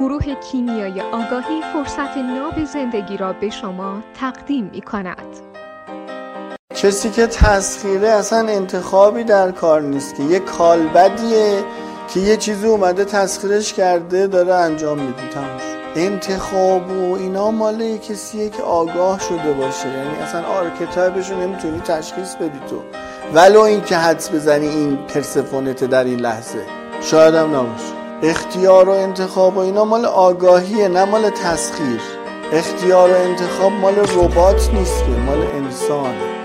گروه کیمیای آگاهی فرصت ناب زندگی را به شما تقدیم می کند. کسی که تسخیره اصلا انتخابی در کار نیست که یه کالبدیه که یه چیزی اومده تسخیرش کرده داره انجام میده تموش انتخاب و اینا مال کسیه که آگاه شده باشه. یعنی اصلا archetype ش رو نمی‌تونی تشخیص بدی تو. ولو این که حدس بزنی این پرسفونته در این لحظه. شاید هم نباشه. اختیار و انتخاب و اینا مال آگاهیه نه مال تسخیر. اختیار و انتخاب مال ربات نیست مال انسانه